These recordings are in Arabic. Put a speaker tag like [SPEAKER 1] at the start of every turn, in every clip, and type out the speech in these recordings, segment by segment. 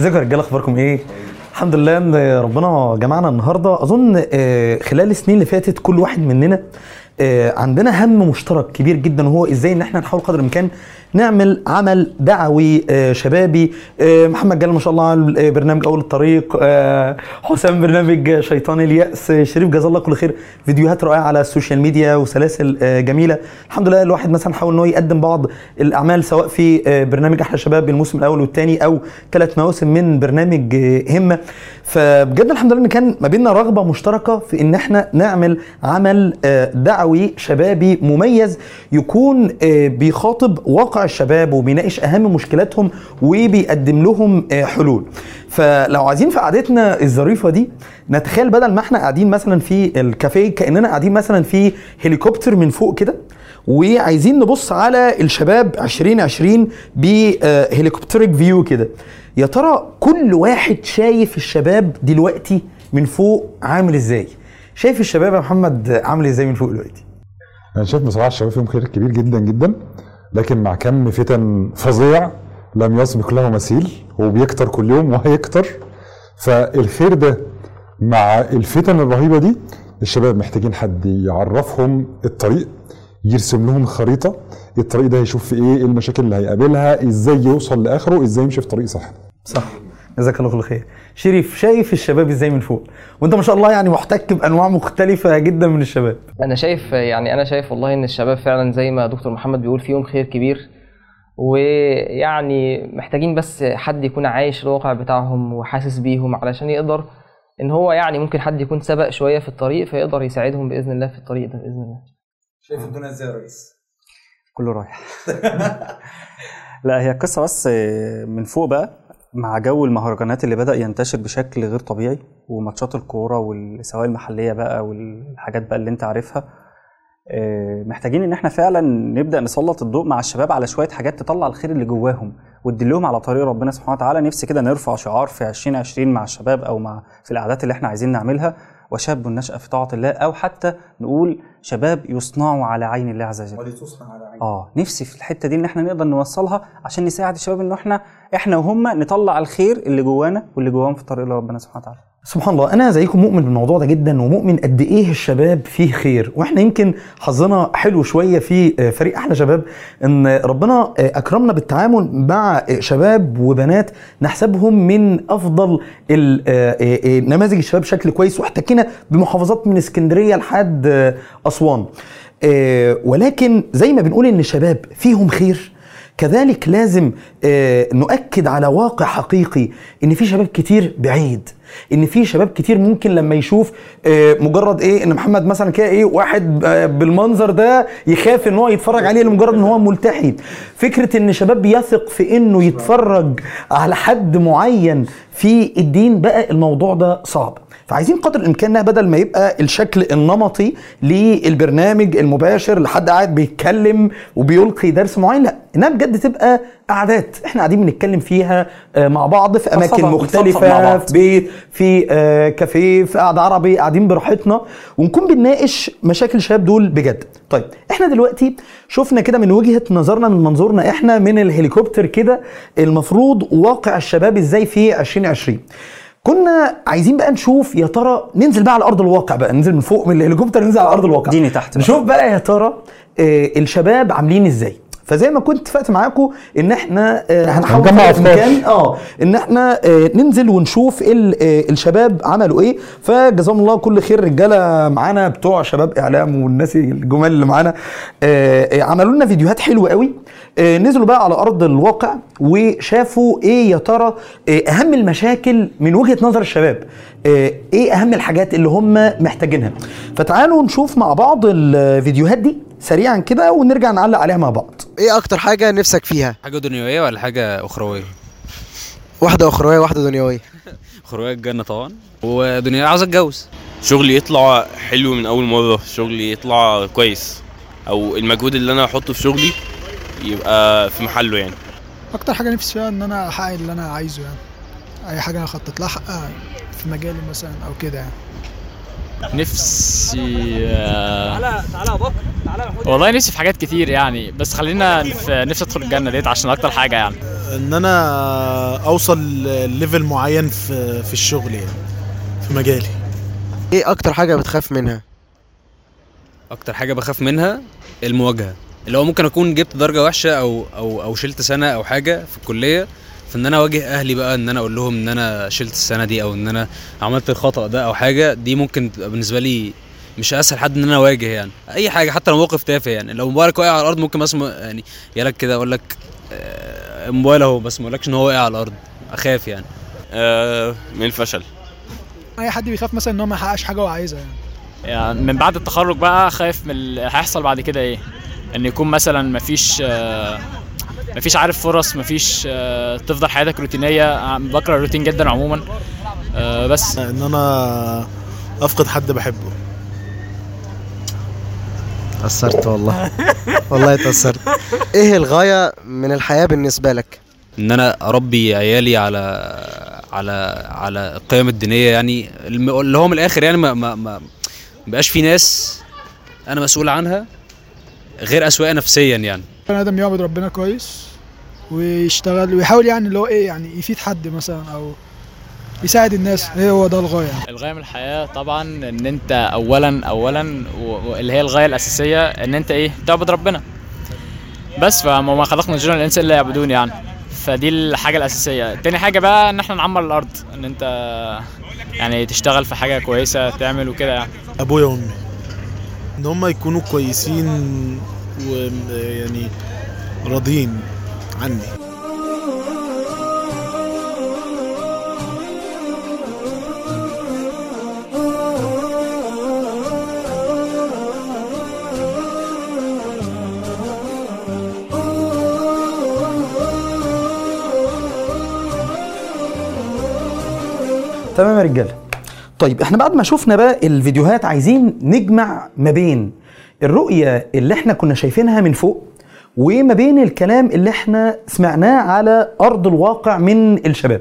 [SPEAKER 1] ازيكم يا رجاله أخباركم إيه؟ الحمد لله إن ربنا جمعنا النهارده أظن آه، خلال السنين اللي فاتت كل واحد مننا عندنا هم مشترك كبير جدا وهو إزاي إن إحنا نحاول قدر الإمكان نعمل عمل دعوي آه، شبابي. آه، محمد جلال ما شاء الله آه، برنامج أول الطريق. آه، حسام برنامج شيطان اليأس. آه، شريف جزاه الله كل خير. فيديوهات رائعة على ال social media وسلاسل آه، جميلة. الحمد لله الواحد مثلا حاول إن هو يقدم بعض الأعمال سواء في آه، برنامج أحلى شباب الموسم الأول والثاني أو ثلاث مواسم من برنامج آه، همه فبجد الحمد لله إن كان ما بيننا رغبة مشتركة في إن إحنا نعمل عمل آه، دعوي شبابي مميز يكون آه، بيخاطب واقع الشباب وبيناقش أهم مشكلاتهم وبيقدم لهم آه، حلول. فلو عايزين في قعدتنا الظريفة دي نتخيل بدل ما إحنا قاعدين مثلا في الكافيه كأننا قاعدين مثلا في هليكوبتر من فوق كده وعايزين نبص على الشباب 2020 بهليكوبتريك فيو كده. يا ترى كل واحد شايف الشباب دلوقتي من فوق عامل إزاي؟ شايف الشباب يا محمد عامل إزاي من فوق دلوقتي؟
[SPEAKER 2] أنا شايف بصراحة الشباب فيهم خير كبير جدا جدا لكن مع كم فتن فظيع لم يسبق له مثيل وبيكتر كل يوم وهيكتر. فالخير ده مع الفتن الرهيبة دي الشباب محتاجين حد يعرفهم الطريق يرسم لهم خريطة الطريق ده هيشوف في إيه إيه المشاكل اللي هيقابلها إزاي يوصل لآخره إزاي يمشي في طريق صح.
[SPEAKER 1] صح. جزاك الله كل خير. شريف شايف الشباب إزاي من فوق؟ وأنت ما شاء الله يعني محتك بأنواع مختلفة جدا من الشباب.
[SPEAKER 3] أنا شايف يعني أنا شايف والله إن الشباب فعلا زي ما دكتور محمد بيقول فيهم خير كبير ويعني محتاجين بس حد يكون عايش الواقع بتاعهم وحاسس بيهم علشان يقدر إن هو يعني ممكن حد يكون سبق شوية في الطريق فيقدر يساعدهم بإذن الله في الطريق ده بإذن الله.
[SPEAKER 1] شايف الدنيا إزاي يا ريس؟
[SPEAKER 4] كله رايح. لا هي القصة بس من فوق بقى. مع جو المهرجانات اللي بدأ ينتشر بشكل غير طبيعي وماتشات الكورة والسواء المحلية بقى والحاجات بقى اللي انت عارفها آه، محتاجين ان إحنا فعلا نبدأ نسلط الضوء مع الشباب على شوية حاجات تطلع الخير اللي جواهم وتدلهم على طريق ربنا سبحانه وتعالى. نفسي كده نرفع شعار في 2020 مع الشباب أو مع في القعدات اللي إحنا عايزين نعملها. وشاب نشأ في طاعة الله أو حتى نقول شباب يصنعوا على عين الله عز وجل.
[SPEAKER 1] ولتصنع على عين.
[SPEAKER 4] آه نفسي في الحتة دي إن إحنا نقدر نوصلها عشان نساعد الشباب إن إحنا إحنا وهم نطلع الخير اللي جوانا واللي جواهم في طريق ربنا سبحانه وتعالى.
[SPEAKER 1] سبحان الله أنا زيكم مؤمن بالموضوع ده جدا ومؤمن قد إيه الشباب فيه خير. وإحنا يمكن حظنا حلو شوية في آه، فريق أحلى شباب إن ربنا آه، أكرمنا بالتعامل مع آه، شباب وبنات نحسبهم من أفضل نماذج الشباب بشكل كويس. واحتكينا بمحافظات من اسكندرية لحد أسوان. ولكن زي ما بنقول إن الشباب فيهم خير كذلك لازم نؤكد على واقع حقيقي إن في شباب كتير بعيد. ان في شباب كتير ممكن لما يشوف آه، مجرد إيه ان محمد مثلا كده إيه واحد آه، بالمنظر ده يخاف ان هو يتفرج عليه لمجرد ان هو ملتحي. فكرة ان شباب بيثق في انه يتفرج على حد معين في الدين بقى الموضوع ده صعب. فعايزين قدر الامكان إنها بدل ما يبقى الشكل النمطي للبرنامج المباشر لحد قاعد بيتكلم وبيلقي درس معين لا إنها بجد تبقى قعدات. إحنا قاعدين بنتكلم فيها آه، مع بعض في أماكن
[SPEAKER 4] مختلفة.
[SPEAKER 1] في بيت في آه، كافيه في قعدة عربي قاعدين براحتنا ونكون بنناقش مشاكل الشباب دول بجد. طيب إحنا دلوقتي شفنا كده من وجهة نظرنا من منظورنا إحنا من الهليكوبتر كده المفروض واقع الشباب إزاي في 2020 كنا عايزين بقى نشوف يا ترى ننزل بقى على أرض الواقع بقى ننزل من فوق من الهليكوبتر ننزل على أرض الواقع.
[SPEAKER 4] اديني تحت بقى.
[SPEAKER 1] نشوف بقى يا ترى آه، الشباب عاملين إزاي. فزي ما كنت اتفقت معاكم ان إحنا آه، هنحاول
[SPEAKER 2] هنجمع أفكار.
[SPEAKER 1] الإمكان آه ان إحنا آه، ننزل ونشوف ال- آه، الشباب عملوا إيه. فجزاهم الله كل خير. رجاله معانا بتوع شباب إعلام والناس الجمال اللي معانا عملوا لنا فيديوهات حلوة قوي. نزلوا بقى على أرض الواقع وشافوا إيه يا ترى أهم المشاكل من وجهة نظر الشباب. إيه أهم الحاجات اللي هم محتاجينها. فتعالوا نشوف مع بعض الفيديوهات دي. سريعا كده ونرجع نعلق عليها مع بعض.
[SPEAKER 5] إيه أكتر حاجة نفسك فيها؟
[SPEAKER 6] حاجة دنيوية ولا حاجة أخروية؟
[SPEAKER 5] واحدة أخروية واحدة دنيوية.
[SPEAKER 6] أخروية الجنة طبعا. ودنيوية عاوز أتجوز
[SPEAKER 7] شغلي يطلع حلو من أول مرة. شغلي يطلع كويس. أو المجهود اللي أنا احطه في شغلي يبقى في محله يعني.
[SPEAKER 8] أكتر حاجة نفسي فيها إن أنا أحقق اللي أنا عايزه يعني. أي حاجة أنا اخطط لها أحققها في مجالي مثلا أو كده يعني.
[SPEAKER 9] نفسي تعالى تعالى والله نفسي في حاجات كتير يعني بس خلينا في نفسي أدخل الجنة ديت عشان أكتر حاجة يعني.
[SPEAKER 10] إن أنا أوصل level معين في في الشغل يعني في مجالي.
[SPEAKER 5] إيه أكتر حاجة بتخاف منها؟
[SPEAKER 6] أكتر حاجة بخاف منها المواجهة اللي هو ممكن أكون جبت درجة وحشة أو أو أو شلت سنة أو حاجة في الكلية فان أنا أواجه أهلي بقى إن أنا أقول لهم إن أنا شلت السنة دي أو إن أنا عملت الخطأ ده أو حاجة دي ممكن تبقى بالنسبة لي مش أسهل حد إن أنا أواجه يعني. أي حاجة حتى لو موقف تافه يعني. لو موبايلك واقع على الأرض ممكن بس يعني يالك كده أقول لك آه، موبايل أهو بس ما اقولكش إن هو واقع على الأرض. أخاف يعني.
[SPEAKER 7] آه من الفشل.
[SPEAKER 8] أي حد بيخاف مثلا إن هو ما يحققش حاجة هو عايزها يعني.
[SPEAKER 9] يعني من بعد التخرج بقى خايف من اللي هيحصل بعد كده إيه؟ إن يكون مثلا مفيش آه، مفيش عارف فرص مفيش آه، تفضل حياتك روتينية. بكره الروتين جدا عموما. آه، بس.
[SPEAKER 10] إن أنا أفقد حد بحبه.
[SPEAKER 5] اتأثرت والله. والله اتأثرت إيه الغاية من الحياة بالنسبة لك؟
[SPEAKER 6] إن أنا أربي عيالي على على على القيم الدينية يعني. الم- اللي هو من الآخر يعني ما ما ما بقاش في ناس أنا مسؤول عنها غير اسويه نفسيا يعني.
[SPEAKER 8] بني آدم يعبد ربنا كويس ويشتغل ويحاول يعني اللي هو إيه يعني يفيد حد مثلا أو يساعد الناس. إيه هو ده الغاية يعني.
[SPEAKER 9] الغاية من الحياة طبعا إن أنت اولا اولا اللي هي الغاية الأساسية إن أنت إيه تعبد ربنا. بس فما خلقنا الجن والإنس إلا يعبدون يعني. فدي الحاجة الأساسية. تاني حاجة بقى إن إحنا نعمر الأرض إن أنت يعني تشتغل في حاجة كويسة تعمل وكده يعني.
[SPEAKER 10] أبويا وأمي إن هم يكونوا كويسين ويعني راضيين عني.
[SPEAKER 1] تمام يا رجاله طيب إحنا بعد ما شفنا بقى الفيديوهات عايزين نجمع ما بين الرؤية اللي إحنا كنا شايفينها من فوق وما بين الكلام اللي إحنا سمعناه على أرض الواقع من الشباب.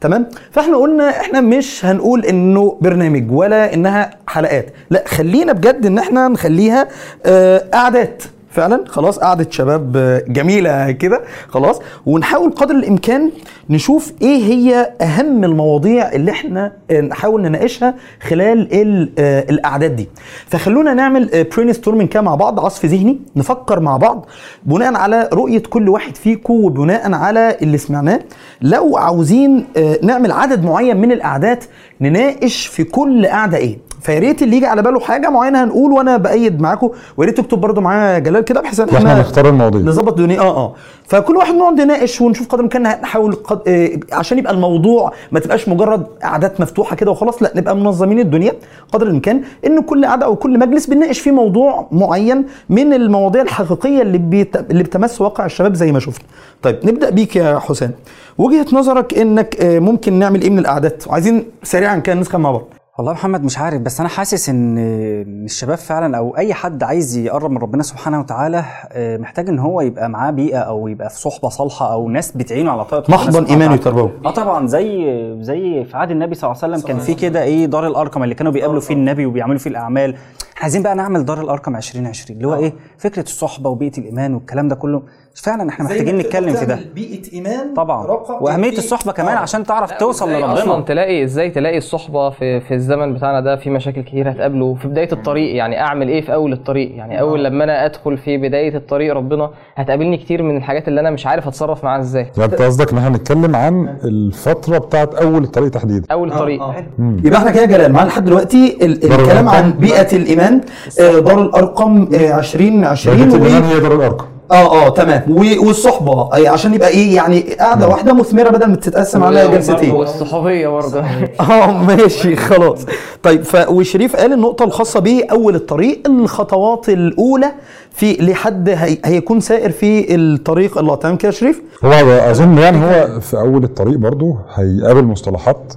[SPEAKER 1] تمام؟ فإحنا قلنا إحنا مش هنقول إنه برنامج ولا إنها حلقات لا خلينا بجد إن إحنا نخليها آه، قعدات. فعلا؟ خلاص قعدة شباب آه، جميلة كده. خلاص ونحاول قدر الإمكان نشوف إيه هي أهم المواضيع اللي إحنا آه، نحاول نناقشها خلال ال- آه، الأعداد دي. فخلونا نعمل brainstorming كده مع بعض عصف ذهني نفكر مع بعض بناء على رؤية كل واحد فيكم وبناء على اللي سمعناه. لو عاوزين آه، نعمل عدد معين من القعدات نناقش في كل قعدة إيه؟ فيا ريت اللي يجي على باله حاجة معينة هنقول وأنا بأيد معاكم ويا ريت تكتب برضو معايا جلال كده بحيث إن
[SPEAKER 2] وإحنا نختار المواضيع.
[SPEAKER 1] نظبط الدنيا. آه آه. فكل واحد نقعد نناقش ونشوف قدر الإمكان نحاول قد... آه عشان يبقى الموضوع ما تبقاش مجرد قعدات مفتوحة كده وخلاص لأ نبقى منظمين الدنيا قدر الإمكان إن كل قعدة أو كل مجلس بنناقش فيه موضوع معين من المواضيع الحقيقية اللي بيت... اللي بتمس واقع الشباب زي ما شفنا طيب نبدأ بيك يا حسام وجهة نظرك إنك آه ممكن نعمل إيه من القعدات؟ وعايزين سريعا كده نسخن مع بعض.
[SPEAKER 4] والله يا محمد مش عارف بس أنا حاسس إن إن الشباب فعلا أو أي حد عايز يقرب من ربنا سبحانه وتعالى آه، محتاج إن هو يبقى معاه بيئة أو يبقى في صحبة صالحة أو ناس بتعينه على طاعه ربنا
[SPEAKER 1] محضن ايماني
[SPEAKER 4] وتعالى.
[SPEAKER 1] وتربوي
[SPEAKER 4] آه طبعا زي زي في عهد النبي صلى الله عليه وسلم كان في كده إيه دار الأرقم اللي كانوا بيقابلوا فيه النبي وبيعملوا فيه الأعمال. إحنا عايزين بقى نعمل دار الأرقم 2020 اللي هو إيه فكرة الصحبة وبيئة الإيمان والكلام ده كله. فعلا إحنا محتاجين نتكلم في ده.
[SPEAKER 1] بيئة إيمان
[SPEAKER 4] طبعا. وأهمية الصحبة كمان عشان تعرف توصل لربنا.
[SPEAKER 3] أصلا تلاقي إزاي تلاقي الصحبة في في الزمن بتاعنا ده في مشاكل كتير هتقابله؟ في بداية الطريق يعني أعمل إيه في أول الطريق؟ يعني أول لما أنا أدخل في بداية الطريق ربنا هتقابلني كتير من الحاجات اللي أنا مش عارف أتصرف معاها إزاي.
[SPEAKER 2] يعني أنت قصدك إن إحنا نتكلم عن الفترة بتاعت أول الطريق تحديدا.
[SPEAKER 3] أول الطريق
[SPEAKER 1] يبقى إحنا كده جلال معانا لحد دلوقتي ال-
[SPEAKER 2] دار
[SPEAKER 1] الكلام عن. بيئة الإيمان. آه، دار الارقم آه، 2020
[SPEAKER 2] بيئه
[SPEAKER 1] و-
[SPEAKER 2] الإيمان هي دار الارقم
[SPEAKER 1] آه آه تمام. و- والصحبة آه، عشان يبقى إيه يعني قاعدة واحدة مثمرة بدل ما تتقسم على جلستين.
[SPEAKER 3] والصحوبية برضه.
[SPEAKER 1] آه ماشي خلاص. طيب ف وشريف قال النقطة الخاصة باول الطريق الخطوات الأولى في لحد هي هيكون سائر في الطريق. الله تمام كده يا شريف؟
[SPEAKER 2] هو أظن يعني هو في أول الطريق برضه هيقابل مصطلحات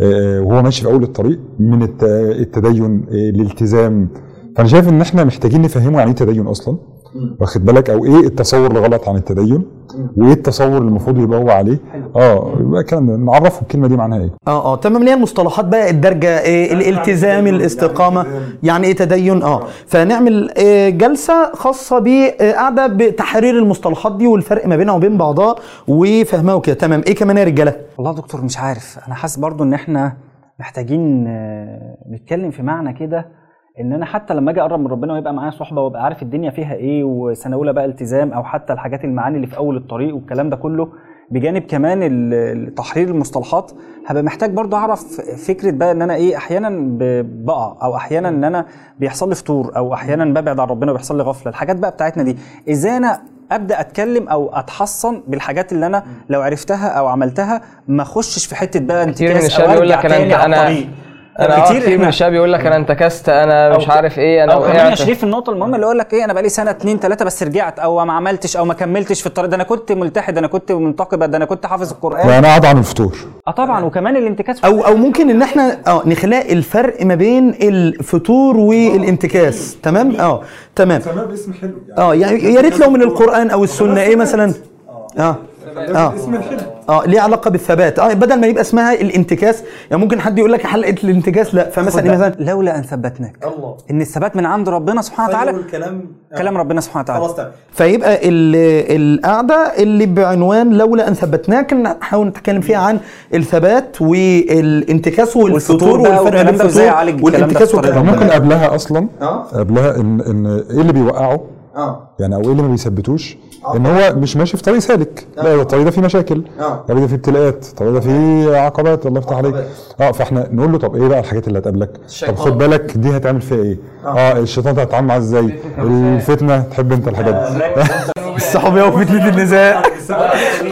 [SPEAKER 2] آه، وهو ماشي في أول الطريق من الت- التدين آه، الالتزام فأنا شايف إن إحنا محتاجين نفهمه يعني إيه تدين أصلا. واخد بالك؟ أو إيه التصور الغلط عن التدين؟ وإيه التصور اللي المفروض يبقى هو عليه؟ آه يبقى الكلام ده. نعرفه الكلمة دي معناها إيه؟
[SPEAKER 1] آه آه تمام. اللي هي المصطلحات بقى الدرجة إيه الالتزام الاستقامة. يعني إيه تدين؟ آه. فنعمل إيه جلسة خاصة بقعده بتحرير المصطلحات دي والفرق ما بينها وبين بعضها وفهمها وكده. تمام. إيه كمان يا رجالة؟
[SPEAKER 4] والله يا دكتور مش عارف. أنا حاسس برضو إن إحنا محتاجين آه، نتكلم في معنى كده إن أنا حتى لما أجي أقرب من ربنا ويبقى معايا صحبة وأبقى عارف الدنيا فيها إيه وسنه اولى بقى التزام أو حتى الحاجات المعاني اللي في أول الطريق والكلام ده كله بجانب كمان تحرير المصطلحات هبقى محتاج برضو أعرف فكرة بقى إن أنا إيه أحيانا بقع أو أحيانا إن أنا بيحصل لي فطور أو أحيانا ببعد عن ربنا وبيحصل لي غفلة الحاجات بقى بتاعتنا دي إزاي أنا أبدأ أتكلم أو أتحصن بالحاجات اللي أنا لو عرفتها أو عملتها ما أخشش في حتة بقى انتكاس
[SPEAKER 3] أو أرجع
[SPEAKER 4] تاني على
[SPEAKER 3] أنا
[SPEAKER 4] الطريق؟
[SPEAKER 3] أنا آه، كتير من الشباب يقول لك أنا انتكست أنا مش
[SPEAKER 4] أو-
[SPEAKER 3] عارف إيه أنا
[SPEAKER 4] أو كمان يا
[SPEAKER 3] وقعت.
[SPEAKER 4] شريف النقطة المهمه اللي يقول لك إيه أنا بقالي سنة اتنين تلاتة بس رجعت أو ما عملتش أو ما كملتش في الطريق. ده أنا كنت ملتحد أنا كنت منتقبة ده أنا كنت حافظ القرآن.
[SPEAKER 2] وأنا قاعد عن الفطور.
[SPEAKER 4] آه طبعا وكمان الانتكاس
[SPEAKER 1] أو أو ممكن إن إحنا آه نخلق الفرق ما بين الفطور والانتكاس. تمام؟ آه تمام.
[SPEAKER 2] سماه باسم حلو
[SPEAKER 1] آه يعني يا ريت لو من القرآن أو السنة. إيه مثلا؟ آه. آه. آه ليه علاقة بالثبات. آه بدل ما يبقى اسمها الانتكاس يعني ممكن حد يقول لك حلقة الانتكاس لا فمثلا مثلا
[SPEAKER 4] لولا أن ثبتناك.
[SPEAKER 1] الله.
[SPEAKER 4] إن الثبات من عند ربنا سبحانه وتعالى.
[SPEAKER 1] الكلام
[SPEAKER 4] كلام ربنا سبحانه وتعالى.
[SPEAKER 1] فيبقى ال- القعدة اللي بعنوان لولا أن ثبتناك نحاول نتكلم فيها عن الثبات والانتكاس والفطور
[SPEAKER 4] بقى
[SPEAKER 1] والفرق بين
[SPEAKER 4] ده
[SPEAKER 1] والانتكاس
[SPEAKER 2] ممكن قبلها أصلا
[SPEAKER 1] آه.
[SPEAKER 2] قبلها ان إن إيه اللي بيوقعه؟
[SPEAKER 1] آه.
[SPEAKER 2] يعني أو إيه اللي ما بيثبتوش؟ إن هو مش ماشي في طريق سالك. لا ده الطريق ده فيه مشاكل.
[SPEAKER 1] آه.
[SPEAKER 2] الطريق ده فيه ابتلاءات. الطريق ده فيه عقبات. الله يفتح عليك. آه فإحنا نقول له طب إيه بقى الحاجات اللي هتقابلك؟ طب خد بالك دي هتعمل فيها إيه؟ آه. الشيطان ده هتتعامل معاه إزاي؟ الفتنة. تحب أنت الحاجات دي.
[SPEAKER 1] الصحوبيه وفتنه النزاع.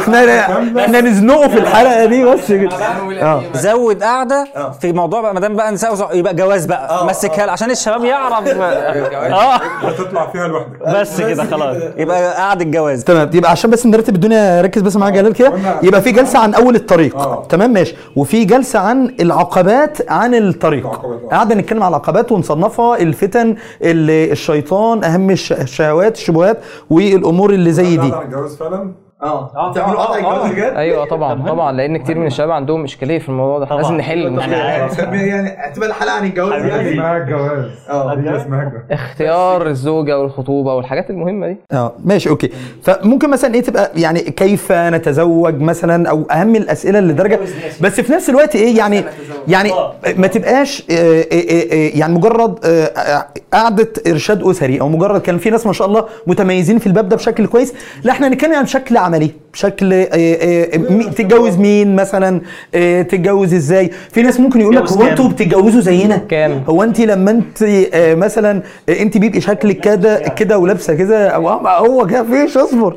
[SPEAKER 1] إحنا إحنا نزنقه في الحلقة دي بس. كده آه.
[SPEAKER 4] زود قعده في موضوع بقى ما دام بقى نساء يبقى جواز بقى. مسكها له عشان الشباب يعرف. آه.
[SPEAKER 2] هتطلع فيها لوحدك.
[SPEAKER 4] بس كده خلاص. يبقى قعده جواز.
[SPEAKER 1] تمام. يبقى عشان بس نرتب الدنيا ركز بس معايا يا جلال كده. يبقى في جلسة عن أول الطريق. تمام ماشي. وفي جلسة عن العقبات عن الطريق. قعدنا نتكلم على العقبات ونصنفها الفتن ال- الشيطان أهم الش- الشهوات الشبهات والأمور اللي زي دي.
[SPEAKER 2] الجواز فعلا؟
[SPEAKER 1] آه. تعملوا قطع الجواز بجد؟
[SPEAKER 3] أيوه طبعا طبعا لأن كتير من الشباب عندهم إشكالية في الموضوع ده. لازم نحل المشكلة
[SPEAKER 1] يعني هتبقى الحلقة عن الجواز
[SPEAKER 2] اسمها الجواز
[SPEAKER 1] آه.
[SPEAKER 2] دي اسمها الجواز
[SPEAKER 3] اختيار الزوجة والخطوبة والحاجات المهمة دي.
[SPEAKER 1] آه ماشي أوكي. فممكن مثلا إيه تبقى يعني كيف نتزوج مثلا أو أهم الأسئلة لدرجة بس في نفس الوقت إيه يعني يعني ما تبقاش آه، آه، آه، يعني مجرد آه، آه، قعده إرشاد اسري أو مجرد كان في ناس ما شاء الله متميزين في الباب ده بشكل كويس. لا إحنا نتكلم عن شكل عملي بشكل آه، آه، مي- تتجوز مين مثلا؟ آه، تتجوز إزاي؟ في ناس ممكن يقول لك هو؟ أنتوا بتتجوزوا زينا؟
[SPEAKER 3] كام؟
[SPEAKER 1] هو أنت لما أنت آه، مثلا آه، أنت بيبقى شكلك كده كده ولابسة كده أو هو كده فيش أصبر.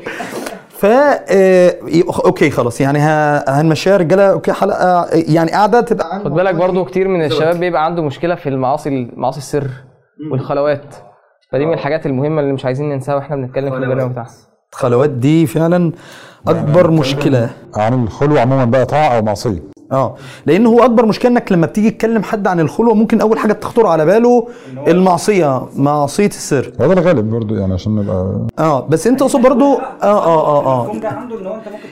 [SPEAKER 1] ف آه، أوكي خلاص يعني هنمشيها يا رجالة. أوكي حلقة آه، يعني قاعدة تبقى
[SPEAKER 3] خد بالك برضو كتير من الشباب بيبقى عنده مشكلة في المعاصي معاصي السر. والخلوات. فدي من الحاجات المهمة اللي مش عايزين ننساها وإحنا بنتكلم في البرنامج بتاعنا.
[SPEAKER 1] الخلوات دي فعلا أكبر مشكلة.
[SPEAKER 2] عن الخلوه عموما بقى طاعة أو معصية.
[SPEAKER 1] آه. لأن هو أكبر مشكلة إنك لما بتيجي تكلم حد عن الخلوه ممكن أول حاجة تخطر على باله المعصية معصية السر.
[SPEAKER 2] هو ده الغالب برضو يعني عشان نبقى
[SPEAKER 1] آه. بس أنت أقصد برضو آه آه آه آه.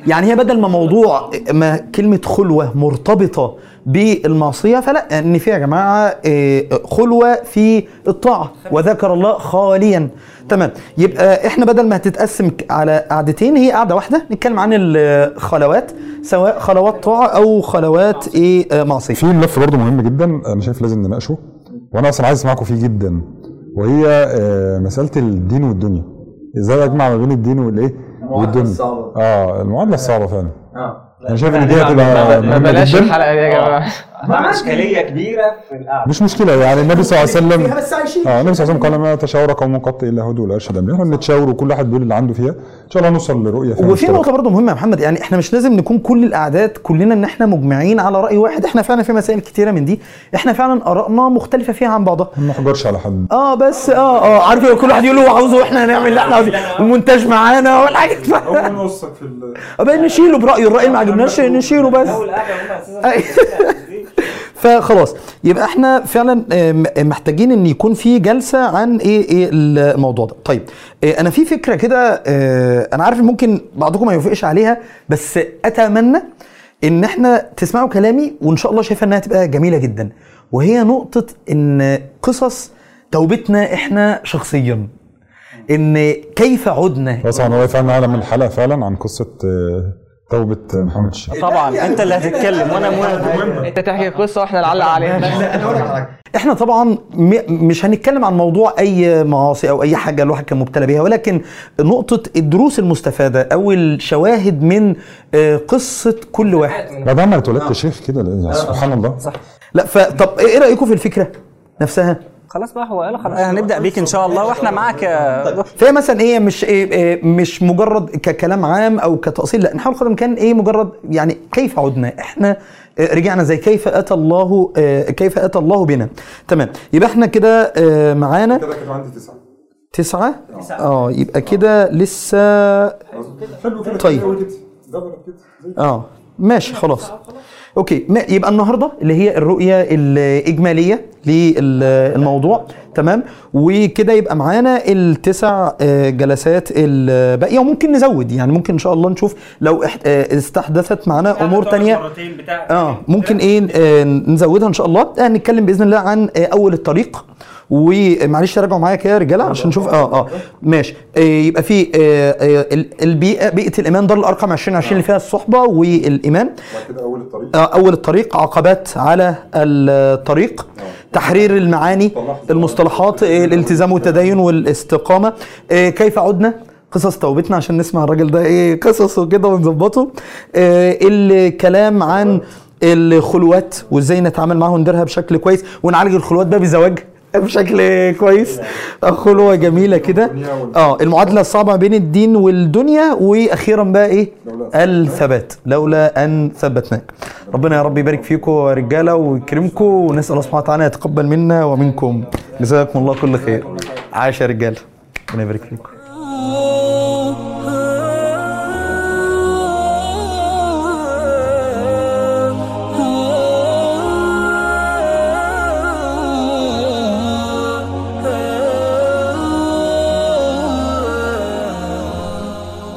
[SPEAKER 1] يعني هي بدل ما موضوع ما كلمة خلوة مرتبطة بالمعصية. فلا إن في يا جماعة آه، خلوة في الطاعة. وذكر الله خاليا. تمام. يبقى إحنا بدل ما هتتقسم على قعدتين هي قعدة واحدة. نتكلم عن الخلوات سواء خلوات طاعة أو خلوات إيه آه، معصية.
[SPEAKER 2] في ملف برضو مهم جدا أنا شايف لازم نناقشه. وأنا أصلا عايز أسمعكم فيه جدا. وهي آه، مسألة الدين والدنيا. إزاي أجمع ما بين الدين والإيه؟ والدنيا؟ آه المعادلة الصعبة فعلا. أنا شايف إن دي هتبقى
[SPEAKER 3] ما بلاش الحلقة دي يا جماعة.
[SPEAKER 4] إشكالية كبيرة في القعده
[SPEAKER 2] مش مشكلة يعني النبي صلى الله عليه وسلم
[SPEAKER 1] بس عايشين.
[SPEAKER 2] آه النبي صلى الله عليه وسلم قال ما تشاور قوم قط الا هدوا الارشد امرهم إحنا بنتشاور وكل واحد بيقول اللي عنده فيها. إن شاء الله نوصل لرؤية فيها
[SPEAKER 1] وفي. نقطة برضه مهمة يا محمد يعني إحنا مش لازم نكون كل القعدات كلنا إن إحنا مجمعين على رأي واحد. إحنا فعلا في مسائل كتيرة من دي. إحنا فعلا آرائنا مختلفة فيها عن بعضها.
[SPEAKER 2] ما نحجرش على حد.
[SPEAKER 1] آه بس آه آه عارف كل واحد يقول هو عاوزه وإحنا هنعمل اللي إحنا عاوزينه. والمونتاج معانا والحاجات
[SPEAKER 2] نوثق في ال...
[SPEAKER 1] بقى نشيله برأيه الرأي اللي ما عجبناش نشيله بس. فخلاص. يبقى إحنا فعلا آه، محتاجين إن يكون في جلسة عن إيه إيه الموضوع ده. طيب آه، أنا في فكرة كده آه، أنا عارف ممكن بعضكم ما يوافقش عليها بس أتمنى إن إحنا تسمعوا كلامي وإن شاء الله شايفة إنها تبقى جميلة جدا. وهي نقطة إن قصص توبتنا إحنا شخصيا. إن كيف عدنا.
[SPEAKER 2] طبعا هو فعلا نعلم الحلقة فعلا عن قصة توبة محمد الشيخ
[SPEAKER 4] طبعا أنت اللي هتتكلم وأنا موافق
[SPEAKER 3] أنت تحكي قصة وإحنا نعلق عليها
[SPEAKER 1] إحنا طبعا م- مش هنتكلم عن موضوع أي معاصي أو أي حاجة الواحد كان مبتلى بيها ولكن نقطة الدروس المستفادة أو الشواهد من آه، قصة كل واحد.
[SPEAKER 2] بعد ما اتولدت شيخ كده يعني سبحان الله. صح
[SPEAKER 1] لا فطب إيه رأيكم في الفكرة نفسها؟
[SPEAKER 4] خلاص بقى هو قال خلاص هنبدا بيك إن شاء الله وإحنا معاك يا دكتور
[SPEAKER 1] فهي مثلا إيه مش إيه إيه مش مجرد ككلام عام أو كتأصيل لا نحاول قدر الإمكان إيه مجرد يعني كيف عدنا؟ إحنا آه، رجعنا زي كيف أتى الله آه، كيف أتى الله بنا. تمام. يبقى إحنا كده آه، معانا
[SPEAKER 2] كده كده عندي تسعة.
[SPEAKER 1] تسعة؟ آه يبقى كده لسه
[SPEAKER 2] حلو كده.
[SPEAKER 1] طيب. آه ماشي خلاص. أوكي ما يبقى النهارده اللي هي الرؤية الإجمالية للموضوع تمام؟ وكده يبقى معانا التسع آه، جلسات الباقية وممكن نزود يعني ممكن إن شاء الله نشوف لو آه، استحدثت معانا أمور تانية. آه ممكن إيه آه، نزودها إن شاء الله. آه، نتكلم بإذن الله عن أول الطريق. ومعلش راجعوا معايا كده يا رجاله عشان نشوف. آه آه. ماشي. آه يبقى في آه آه ال- البيئة بيئة الإيمان ده الأرقام 2020 اللي فيها
[SPEAKER 2] الصحبة والإيمان. اول الطريق
[SPEAKER 1] أول الطريق عقبات على الطريق. تحرير المعاني المصطلحات الالتزام والتدين والاستقامة. كيف عدنا؟ قصص توبتنا عشان نسمع الراجل ده إيه قصصه كده ونظبطه. آه، الكلام عن الخلوات وإزاي نتعامل معاها ونديرها بشكل كويس. ونعالج الخلوات ده بزواج. بشكل كويس. خلوه جميلة كده. آه المعادلة الصعبة بين الدين والدنيا وأخيرا بقى إيه؟ الثبات. لولا أن ثبتناك. ربنا يا رب يبارك فيكم يا رجاله ويكرمكم ونسأل الله سبحانه وتعالى يتقبل منا ومنكم. جزاكم الله كل خير. عاش يا رجاله ربنا يبارك فيكم.